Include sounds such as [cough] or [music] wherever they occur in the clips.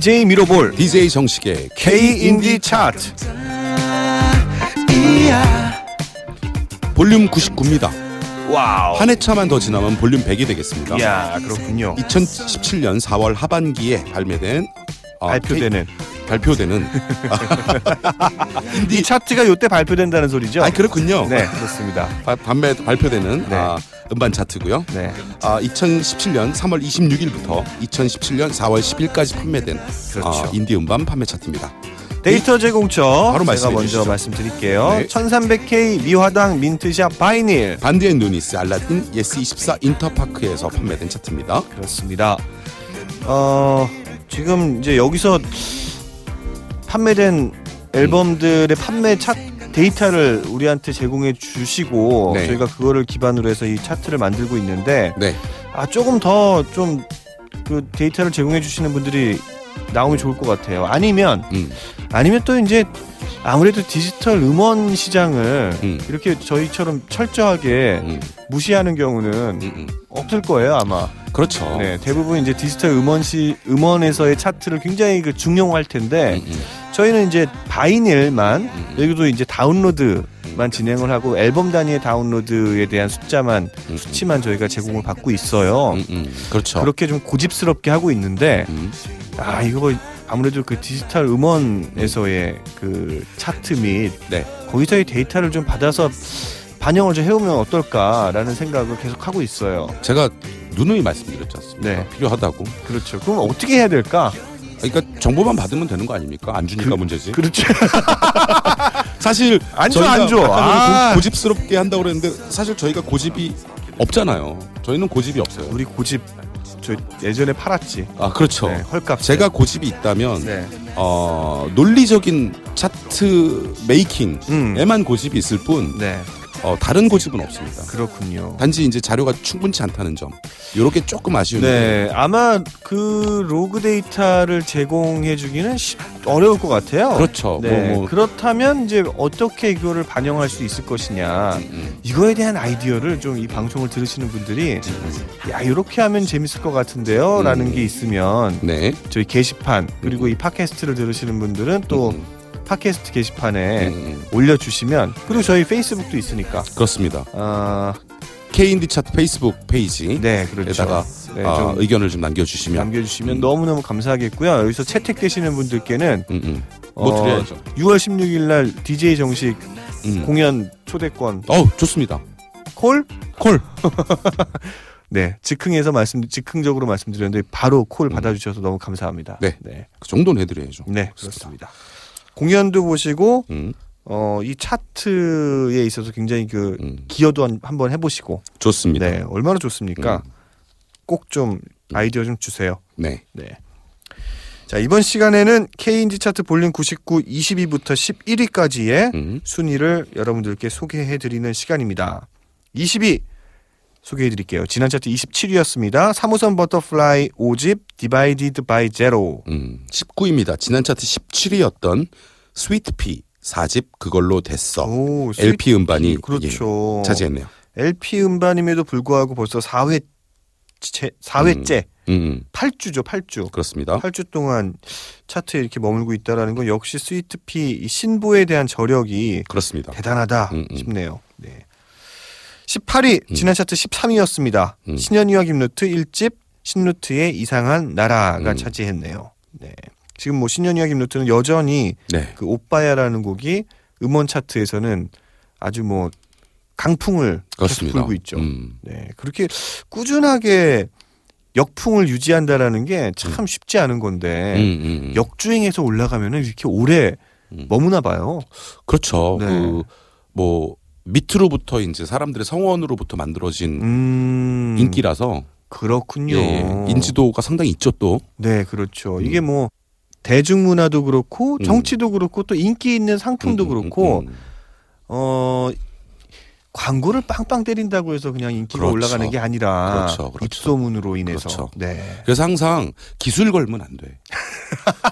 DJ 미러볼 DJ 정식의 K 인디 차트. 볼륨 99입니다. 와우. 한 회차만 더 지나면 볼륨 100이 되겠습니다. 이야 그렇군요. 2017년 4월 하반기에 발매된 어, 발표되는 K- 발표되는 이 차트가 요때 발표된다는 소리죠? 아 그렇군요. 네 그렇습니다. 바- 판매 발표되는 네. 아, 음반 차트고요. 네 아, 2017년 3월 26일부터 2017년 4월 10일까지 판매된 그렇죠. 아, 인디 음반 판매 차트입니다. 데이터 제공처 바로 말씀해 먼저 주시죠. 말씀드릴게요. 네. 1300K 미화당 민트샵 바이닐 반디앤루니스 알라딘 예스24 인터파크에서 판매된 차트입니다. 그렇습니다. 어 지금 이제 여기서 판매된 앨범들의 판매 차 데이터를 우리한테 제공해 주시고 네. 저희가 그거를 기반으로 해서 이 차트를 만들고 있는데 네. 아 조금 더 좀 그 데이터를 제공해 주시는 분들이 나오면 좋을 것 같아요. 아니면 음, 아니면 또 이제 아무래도 디지털 음원 시장을 음. 이렇게 저희처럼 철저하게 음, 무시하는 경우는 음, 음. 없을 거예요 아마. 그렇죠. 네, 대부분 이제 디지털 음원 시 음원에서의 차트를 굉장히 그 중용할 텐데 음, 음, 저희는 이제 바이닐만 음. 여기도 이제 다운로드만 진행을 하고 앨범 단위의 다운로드에 대한 숫자만 음, 수치만 저희가 제공을 받고 있어요. 음, 음. 그렇죠. 그렇게 좀 고집스럽게 하고 있는데 음, 아 이거 아무래도 그 디지털 음원에서의 그 차트 및 네. 거기서의 데이터를 좀 받아서 반영을 좀 해오면 어떨까라는 생각을 계속 하고 있어요. 제가 누누이 말씀드렸지 않습니까? 네. 필요하다고. 그렇죠. 그럼 어떻게 해야 될까? 그러니까 정보만 받으면 되는 거 아닙니까? 안 주니까 문제지. 그렇죠. [laughs] 사실 안 줘, 안 줘. 아. 고- 고집스럽게 한다고 그랬는데 사실 저희가 고집이 없잖아요. 저희는 고집이 없어요. 우리 고집 저 예전에 팔았지. 아 그렇죠. 네, 헐값. 제가 고집이 있다면 네. 어, 논리적인 차트 making에만 음. 고집이 있을 뿐 네. 어, 다른 고집은 없습니다. 그렇군요. 단지 이제 자료가 충분치 않다는 점. 요렇게 조금 아쉬운. 네, 아마 그 로그 데이터를 제공해 주기는 어려울 것 같아요. 그렇죠. 네, 뭐, 뭐. 그렇다면 이제 어떻게 이거를 반영할 수 있을 것이냐. 음, 이거에 대한 아이디어를 좀 이 방송을 들으시는 분들이 야 이렇게 하면 재밌을 것 같은데요라는 음. 게 있으면 네. 저희 게시판 그리고 이 팟캐스트를 들으시는 분들은 또 음, 팟캐스트 게시판에 음, 음. 올려주시면 그리고 저희 페이스북도 있으니까 그렇습니다. 아, K인디 차트 페이스북 페이지 네 그렇죠. 네, 아, 좀 의견을 좀 남겨주시면 남겨주시면 음. 너무너무 감사하겠고요. 여기서 채택되시는 분들께는 음, 음. 뭐 어, 드려야죠. 6월 16일 날 DJ 정식 음. 공연 초대권 어우 좋습니다. 콜? 콜. [laughs] 네, 즉흥해서 말씀 즉흥적으로 말씀드렸는데 바로 콜 받아주셔서 너무 감사합니다. 네. 네, 그 정도는 해드려야죠. 네, 그렇습니다. 공연도 보시고 음, 어, 이 차트에 있어서 굉장히 그 음. 기여도 한, 한번 해보시고 좋습니다. 네, 얼마나 좋습니까? 음. 꼭좀 아이디어 좀 주세요. 네. 네. 자 이번 시간에는 K인지 차트 볼륨 99 20위부터 11위까지의 음. 순위를 여러분들께 소개해드리는 시간입니다. 20위 소개해드릴게요. 지난 차트 27위였습니다. 3호선 버터플라이 5집 Divided by Zero. 음, 19위입니다. 지난 차트 17위였던 스위트피 4집 그걸로 됐어. 오, LP 음반이 그렇죠. 예, 차지했네요. LP 음반임에도 불구하고 벌써 4회 4회째 음, 음, 8주죠, 8주. 그렇습니다. 8주 동안 차트에 이렇게 머물고 있다라는 건 역시 스위트피 이 신보에 대한 저력이 그렇습니다. 대단하다 음, 음. 싶네요. 네. 18위 지난 차트 13위였습니다. 음. 신현이와 김루트 1집 신루트의 이상한 나라가 음. 차지했네요. 네. 지금 뭐 신현이와 김루트는 여전히 네. 그 오빠야라는 곡이 음원 차트에서는 아주 뭐 강풍을 그렇습니다. 불고 있죠. 음, 네. 그렇게 꾸준하게 역풍을 유지한다라는 게참 쉽지 않은 건데 음, 음, 음. 역주행해서 올라가면은 이렇게 오래 음. 머무나 봐요. 그렇죠. 네. 그뭐 밑으로부터 이제 사람들의 성원으로부터 만들어진 음. 인기라서 그렇군요. 예, 예. 인지도가 상당히 있죠 또. 네, 그렇죠. 음. 이게 뭐 대중문화도 그렇고 음. 정치도 그렇고 또 인기 있는 상품도 음, 음, 그렇고. 어 광고를 빵빵 때린다고 해서 그냥 인기가 그렇죠. 올라가는 게 아니라 그렇죠, 그렇죠. 입소문으로 인해서 그렇죠. 네. 그래서 항상 기술 걸면 안 돼.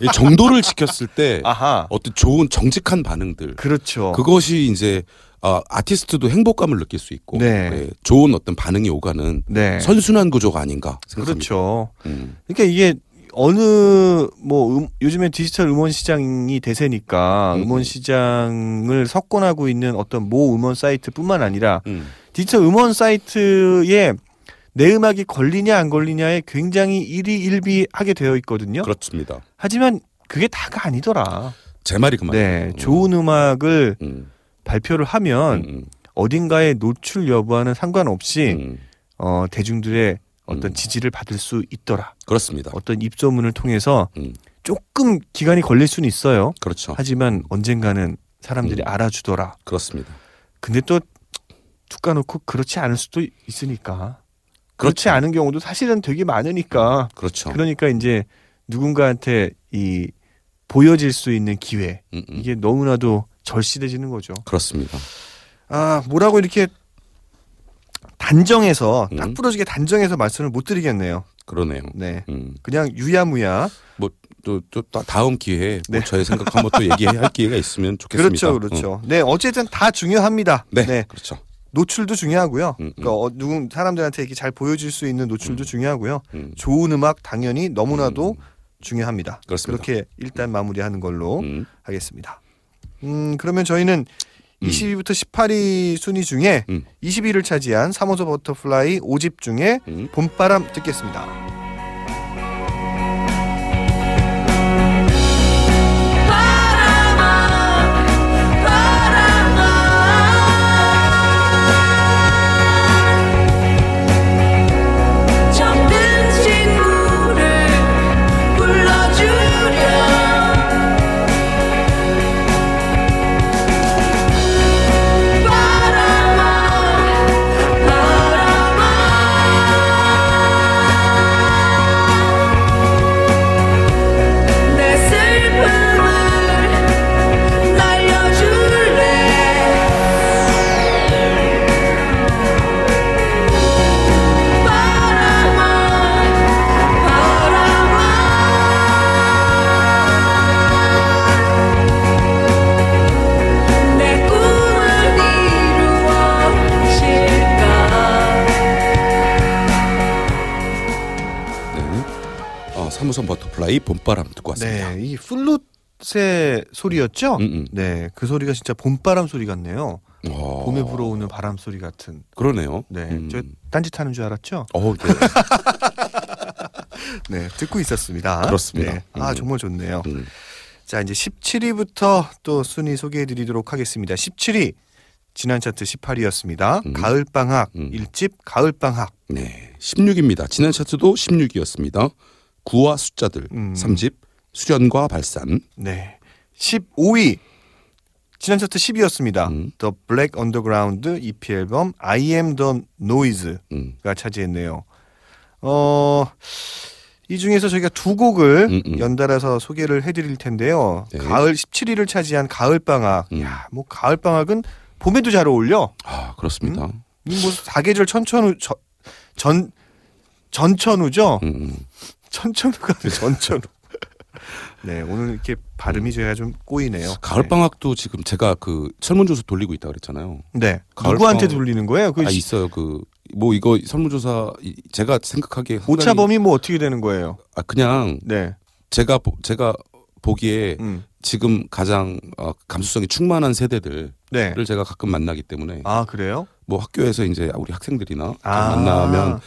이 정도를 지켰을 때 [laughs] 아하. 어떤 좋은 정직한 반응들 그렇죠. 그것이 이제 어, 아티스트도 행복감을 느낄 수 있고 네. 예, 좋은 어떤 반응이 오가는 네. 선순환 구조가 아닌가 생각합니다. 그렇죠. 음, 그러니까 이게 어느 뭐 음, 요즘에 디지털 음원 시장이 대세니까 음, 음, 원 음. 시장을 석권하고 있는 어떤 모 음원 사이트뿐만 아니라 음. 디지털 음원 사이트에 내 음악이 걸리냐 안 걸리냐에 굉장히 일희일비하게 되어 있거든요. 그렇습니다. 하지만 그게 다가 아니더라. 제 말이 그 말이에요. 네, 좋은 음악을 음, 발표를 하면 음, 어딘가에 노출 여부와는 상관없이 음, 어, 대중들의 어떤 음. 지지를 받을 수 있더라. 그렇습니다. 어떤 입소문을 통해서 음. 조금 기간이 걸릴 수는 있어요. 그렇죠. 하지만 언젠가는 사람들이 음. 알아주더라. 그렇습니다. 근데 또 툭 까놓고 그렇지 않을 수도 있으니까. 그렇지 그렇죠. 않은 경우도 사실은 되게 많으니까. 그렇죠. 그러니까 이제 누군가한테 이 보여질 수 있는 기회 음, 음. 이게 너무나도 절실해지는 거죠. 그렇습니다. 아 뭐라고 이렇게 단정해서 음. 딱 부러지게 단정해서 말씀을 못 드리겠네요. 그러네요. 네, 음. 그냥 유야무야. 또, 또 다- 다음 기회에 뭐 네. 저의 생각 한번 또 얘기할 [laughs] 기회가 있으면 좋겠습니다. 그렇죠, 그렇죠. 네, 어쨌든 다 중요합니다. 네, 네, 그렇죠. 노출도 중요하고요. 음, 음. 그러니까 어, 누군 사람들한테 이렇게 잘 보여줄 수 있는 노출도 중요하고요. 음, 좋은 음악 당연히 너무나도 음. 중요합니다. 그렇습니다. 그렇게 일단 마무리하는 걸로 음, 하겠습니다. 음, 그러면 저희는 음. 20위부터 18위 순위 중에 음. 20위를 차지한 3호선 버터플라이 5집 중에 음. 봄바람 듣겠습니다. 봄바람 듣고 왔습니다. 네, 이 플룻의 소리였죠? 음, 음. 네, 그 소리가 진짜 봄바람 소리 같네요. 어, 봄에 불어오는 바람 소리 같은. 그러네요. 네, 음. 저 딴짓 하는 줄 알았죠? 어, 네. [laughs] 네, 듣고 있었습니다. 그렇습니다. 네, 아 음. 정말 좋네요. 음. 자, 이제 17위부터 또 순위 소개해 드리도록 하겠습니다. 17위 지난 차트 18위였습니다. 음. 가을 방학 음. 일 1집 가을 방학. 네. 16입니다. 지난 차트도 16이었습니다. 구와 숫자들 음. 3집 수련과 발산. 네. 15위 지난 차트 10위였습니다. 음. The Black Underground EP 앨범 I Am the Noise가 음. 차지했네요. 어, 이 중에서 저희가 두 곡을 음, 음. 연달아서 소개를 해드릴 텐데요. 네. 가을 17위를 차지한 가을 방학. 음. 야, 뭐 가을 방학은 봄에도 잘 어울려. 아, 그렇습니다. 이뭐 사계절 천천후 저- 전 전천후죠. 음, 음. 천천후가 아니라 전천후. 네, 오늘 이렇게 발음이 제가 좀 꼬이네요. 가을 방학도 지금 제가 그 설문조사 돌리고 있다 그랬잖아요. 네. 누구한테 방학- 돌리는 거예요? 그 아 있어요. 그 뭐 이거 설문조사 이- 제가 생각하기에 상당히- 오차범위 뭐 어떻게 되는 거예요? 아 그냥 네. 제가 보, 제가 보기에 음. 지금 가장 어, 감수성이 충만한 세대들을 네. 제가 가끔 만나기 때문에 아, 그래요? 뭐 학교에서 이제 우리 학생들이나 아. 만나면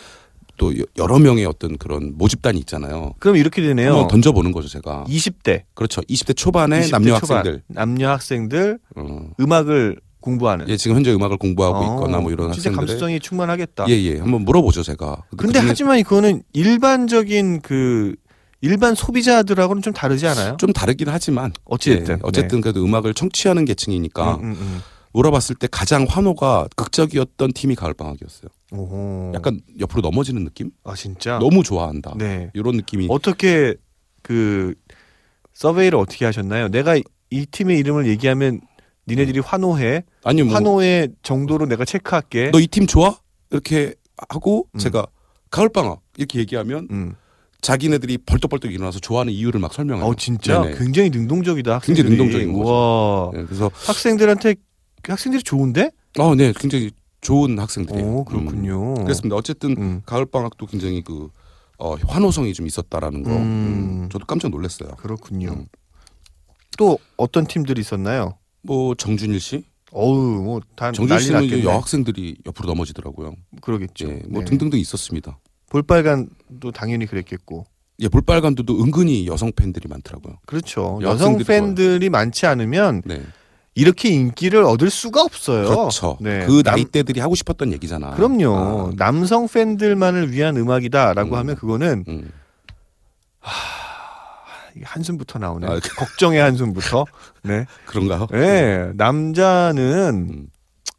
또 여- 여러 명의 어떤 그런 모집단이 있잖아요. 그럼 이렇게 되네요. 던져보는 거죠, 제가. 20대. 그렇죠. 20대 초반의 20대 남녀 초반. 학생들. 남녀 학생들 어, 음악을 공부하는. 예, 지금 현재 음악을 공부하고 어, 있거나 뭐 이런 진짜 학생들의 감수성이 충만하겠다. 예, 예. 한번 물어보죠, 제가. 근데 그중에 하지만 그거는 일반적인 그 일반 소비자들하고는 좀 다르지 않아요? 좀 다르긴 하지만 어찌됐든. 예, 어쨌든 그래도 음악을 청취하는 계층이니까 음, 음, 음. 물어봤을 때 가장 환호가 극적이었던 팀이 가을방학이었어요. 오호. 약간 옆으로 넘어지는 느낌? 아 진짜. 너무 좋아한다. 네. 이런 느낌이 어떻게 그 서베이를 어떻게 하셨나요? 내가 이- 이 팀의 이름을 얘기하면 니네들이 환호해. 아니 뭐 환호의 정도로 내가 체크할게. 너 이 팀 좋아? 이렇게 하고 음. 제가 가을방학 이렇게 얘기하면 음. 자기네들이 벌떡벌떡 일어나서 좋아하는 이유를 막 설명해요. 어 진짜 네네. 굉장히 능동적이다. 굉장히 학생들이. 능동적인 거죠. 와. 네, 그래서 학생들한테 학생들이 좋은데? 어, 네, 굉장히 좋은 학생들이에요. 오 그렇군요. 음, 그렇습니다. 어쨌든 음. 가을 방학도 굉장히 그 어, 환호성이 좀 있었다라는 거 음. 음, 저도 깜짝 놀랐어요. 그렇군요. 음. 또 어떤 팀들이 있었나요? 뭐 정준일 씨, 어우 뭐다 정준일 난리 씨는 났겠네. 여학생들이 옆으로 넘어지더라고요. 그러겠죠. 예, 뭐 네. 등등등 있었습니다. 볼빨간도 당연히 그랬겠고. 예, 볼빨간도도 은근히 여성 팬들이 많더라고요. 그렇죠. 여성 팬들이 많지 않으면 네, 이렇게 인기를 얻을 수가 없어요. 그렇죠. 네. 그 남- 나이대들이 하고 싶었던 얘기잖아. 그럼요. 아, 남성 팬들만을 위한 음악이다라고 음. 하면 그거는 음. 이게 한숨부터 나오네. 아, 걱정의 한숨부터. 네. 그런가요? 네. 남자는 음,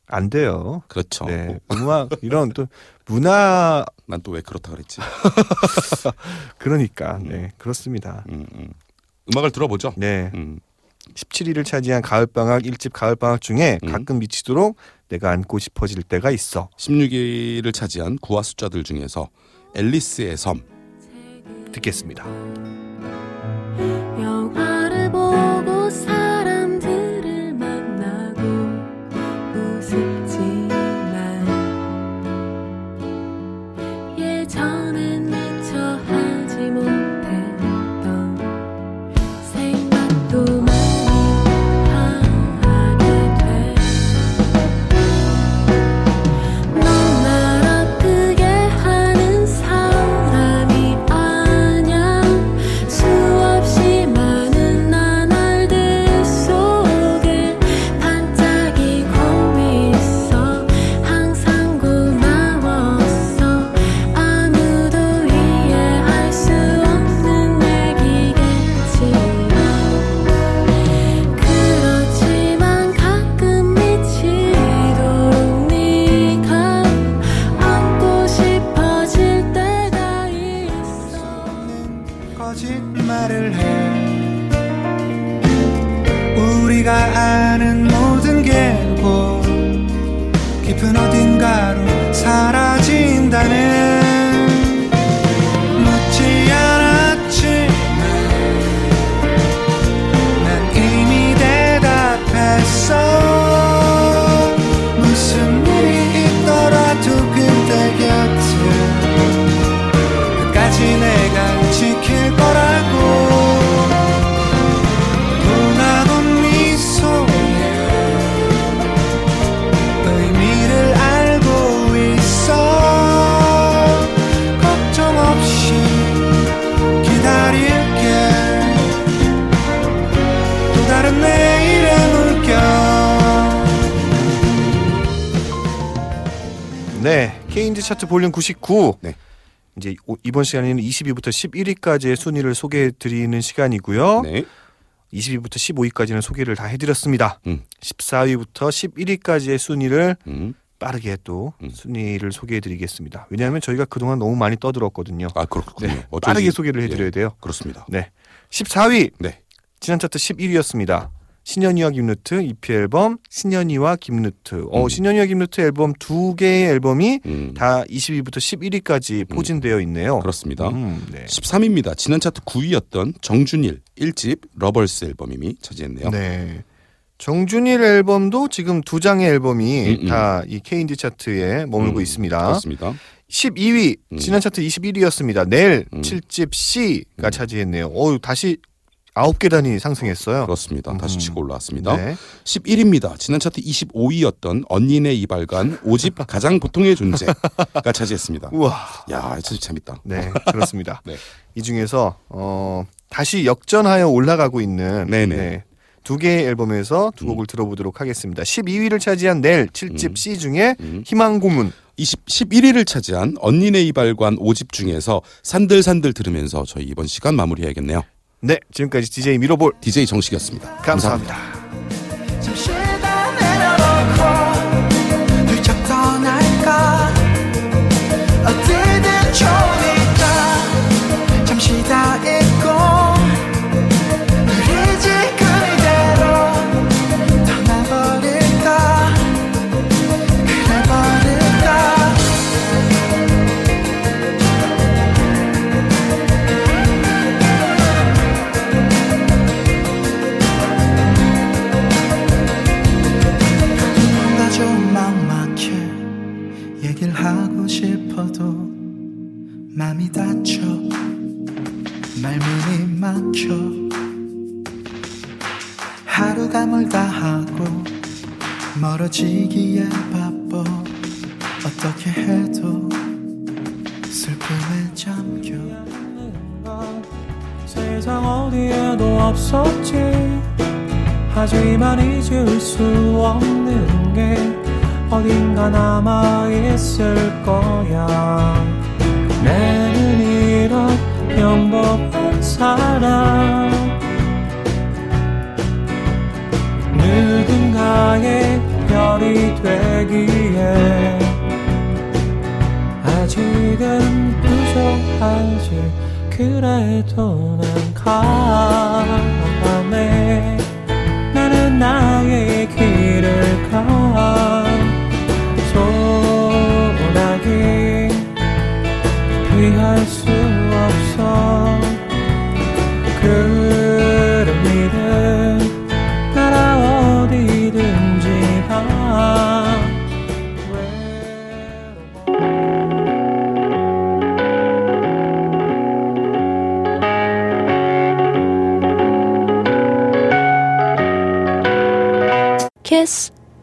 안 돼요. 그렇죠. 네. 음악 이런 또 문화 난 또 왜 그렇다 그랬지? [laughs] 그러니까 음. 네 그렇습니다. 음, 음. 음악을 들어보죠. 네. 음, 17위를 차지한 가을방학 1집 가을방학 중에 음. 가끔 미치도록 내가 안고 싶어질 때가 있어. 16위를 차지한 구화 숫자들 중에서 앨리스의 섬. 듣겠습니다. 네, 케인즈 차트 볼륨 99. 네. 이제 오- 이번 시간에는 20위부터 11위까지의 순위를 소개해 드리는 시간이고요. 네. 20위부터 15위까지는 소개를 다 해드렸습니다. 음. 14위부터 11위까지의 순위를 음. 빠르게 또 음. 순위를 소개해 드리겠습니다. 왜냐하면 저희가 그동안 너무 많이 떠들었거든요. 아 그렇군요. 네, 빠르게 소개를 해드려야 예, 돼요. 그렇습니다. 네, 14위 네. 지난 차트 11위였습니다. 신현이와 김루트 EP 앨범 신현이와 김루트. 어, 음. 신현이와 김루트 앨범 두 개의 앨범이 음, 다 20위부터 11위까지 포진되어 있네요. 그렇습니다. 음, 네. 13위입니다. 지난 차트 9위였던 정준일 1집 Lovers 앨범이 차지했네요. 네. 정준일 앨범도 지금 두 장의 앨범이 음, 음. 다 이 K인디 차트에 머물고 음, 있습니다. 그렇습니다. 12위 음. 지난 차트 21위였습니다. 넬 음. 7집 C가 음. 차지했네요. 어우 다시 아홉 계단이 상승했어요. 그렇습니다. 다시 음. 치고 올라왔습니다. 네. 11위입니다. 지난 차트 25위였던 언니네 이발관 5집 [laughs] 가장 보통의 존재가 차지했습니다. 우와. 야, 진짜 재밌다. 네, 그렇습니다. [laughs] 네. 이 중에서 어, 다시 역전하여 올라가고 있는 네네. 네, 두 개의 앨범에서 두 음. 곡을 들어보도록 하겠습니다. 12위를 차지한 넬 7집 음. C 중에 음. 희망 고문 20, 11위를 차지한 언니네 이발관 5집 중에서 산들산들 들으면서 저희 이번 시간 마무리해야겠네요. 네, 지금까지 DJ 미로볼 DJ 정식이었습니다. 감사합니다. 잠시 다 내려 싶어도 맘이 다쳐. 말문이 막혀. 하루가 멀다 하고 멀어지기에 바빠. 어떻게 해도 슬픔에 잠겨. 세상 어디에도 없었지. 하지만 잊을 수 없는 게 어딘가 남아있을 거야. 내는 이런 평범한 사람 누군가의 별이 되기에 아직은 부족하지. 그래도 난 가네 나는 나의 길을 가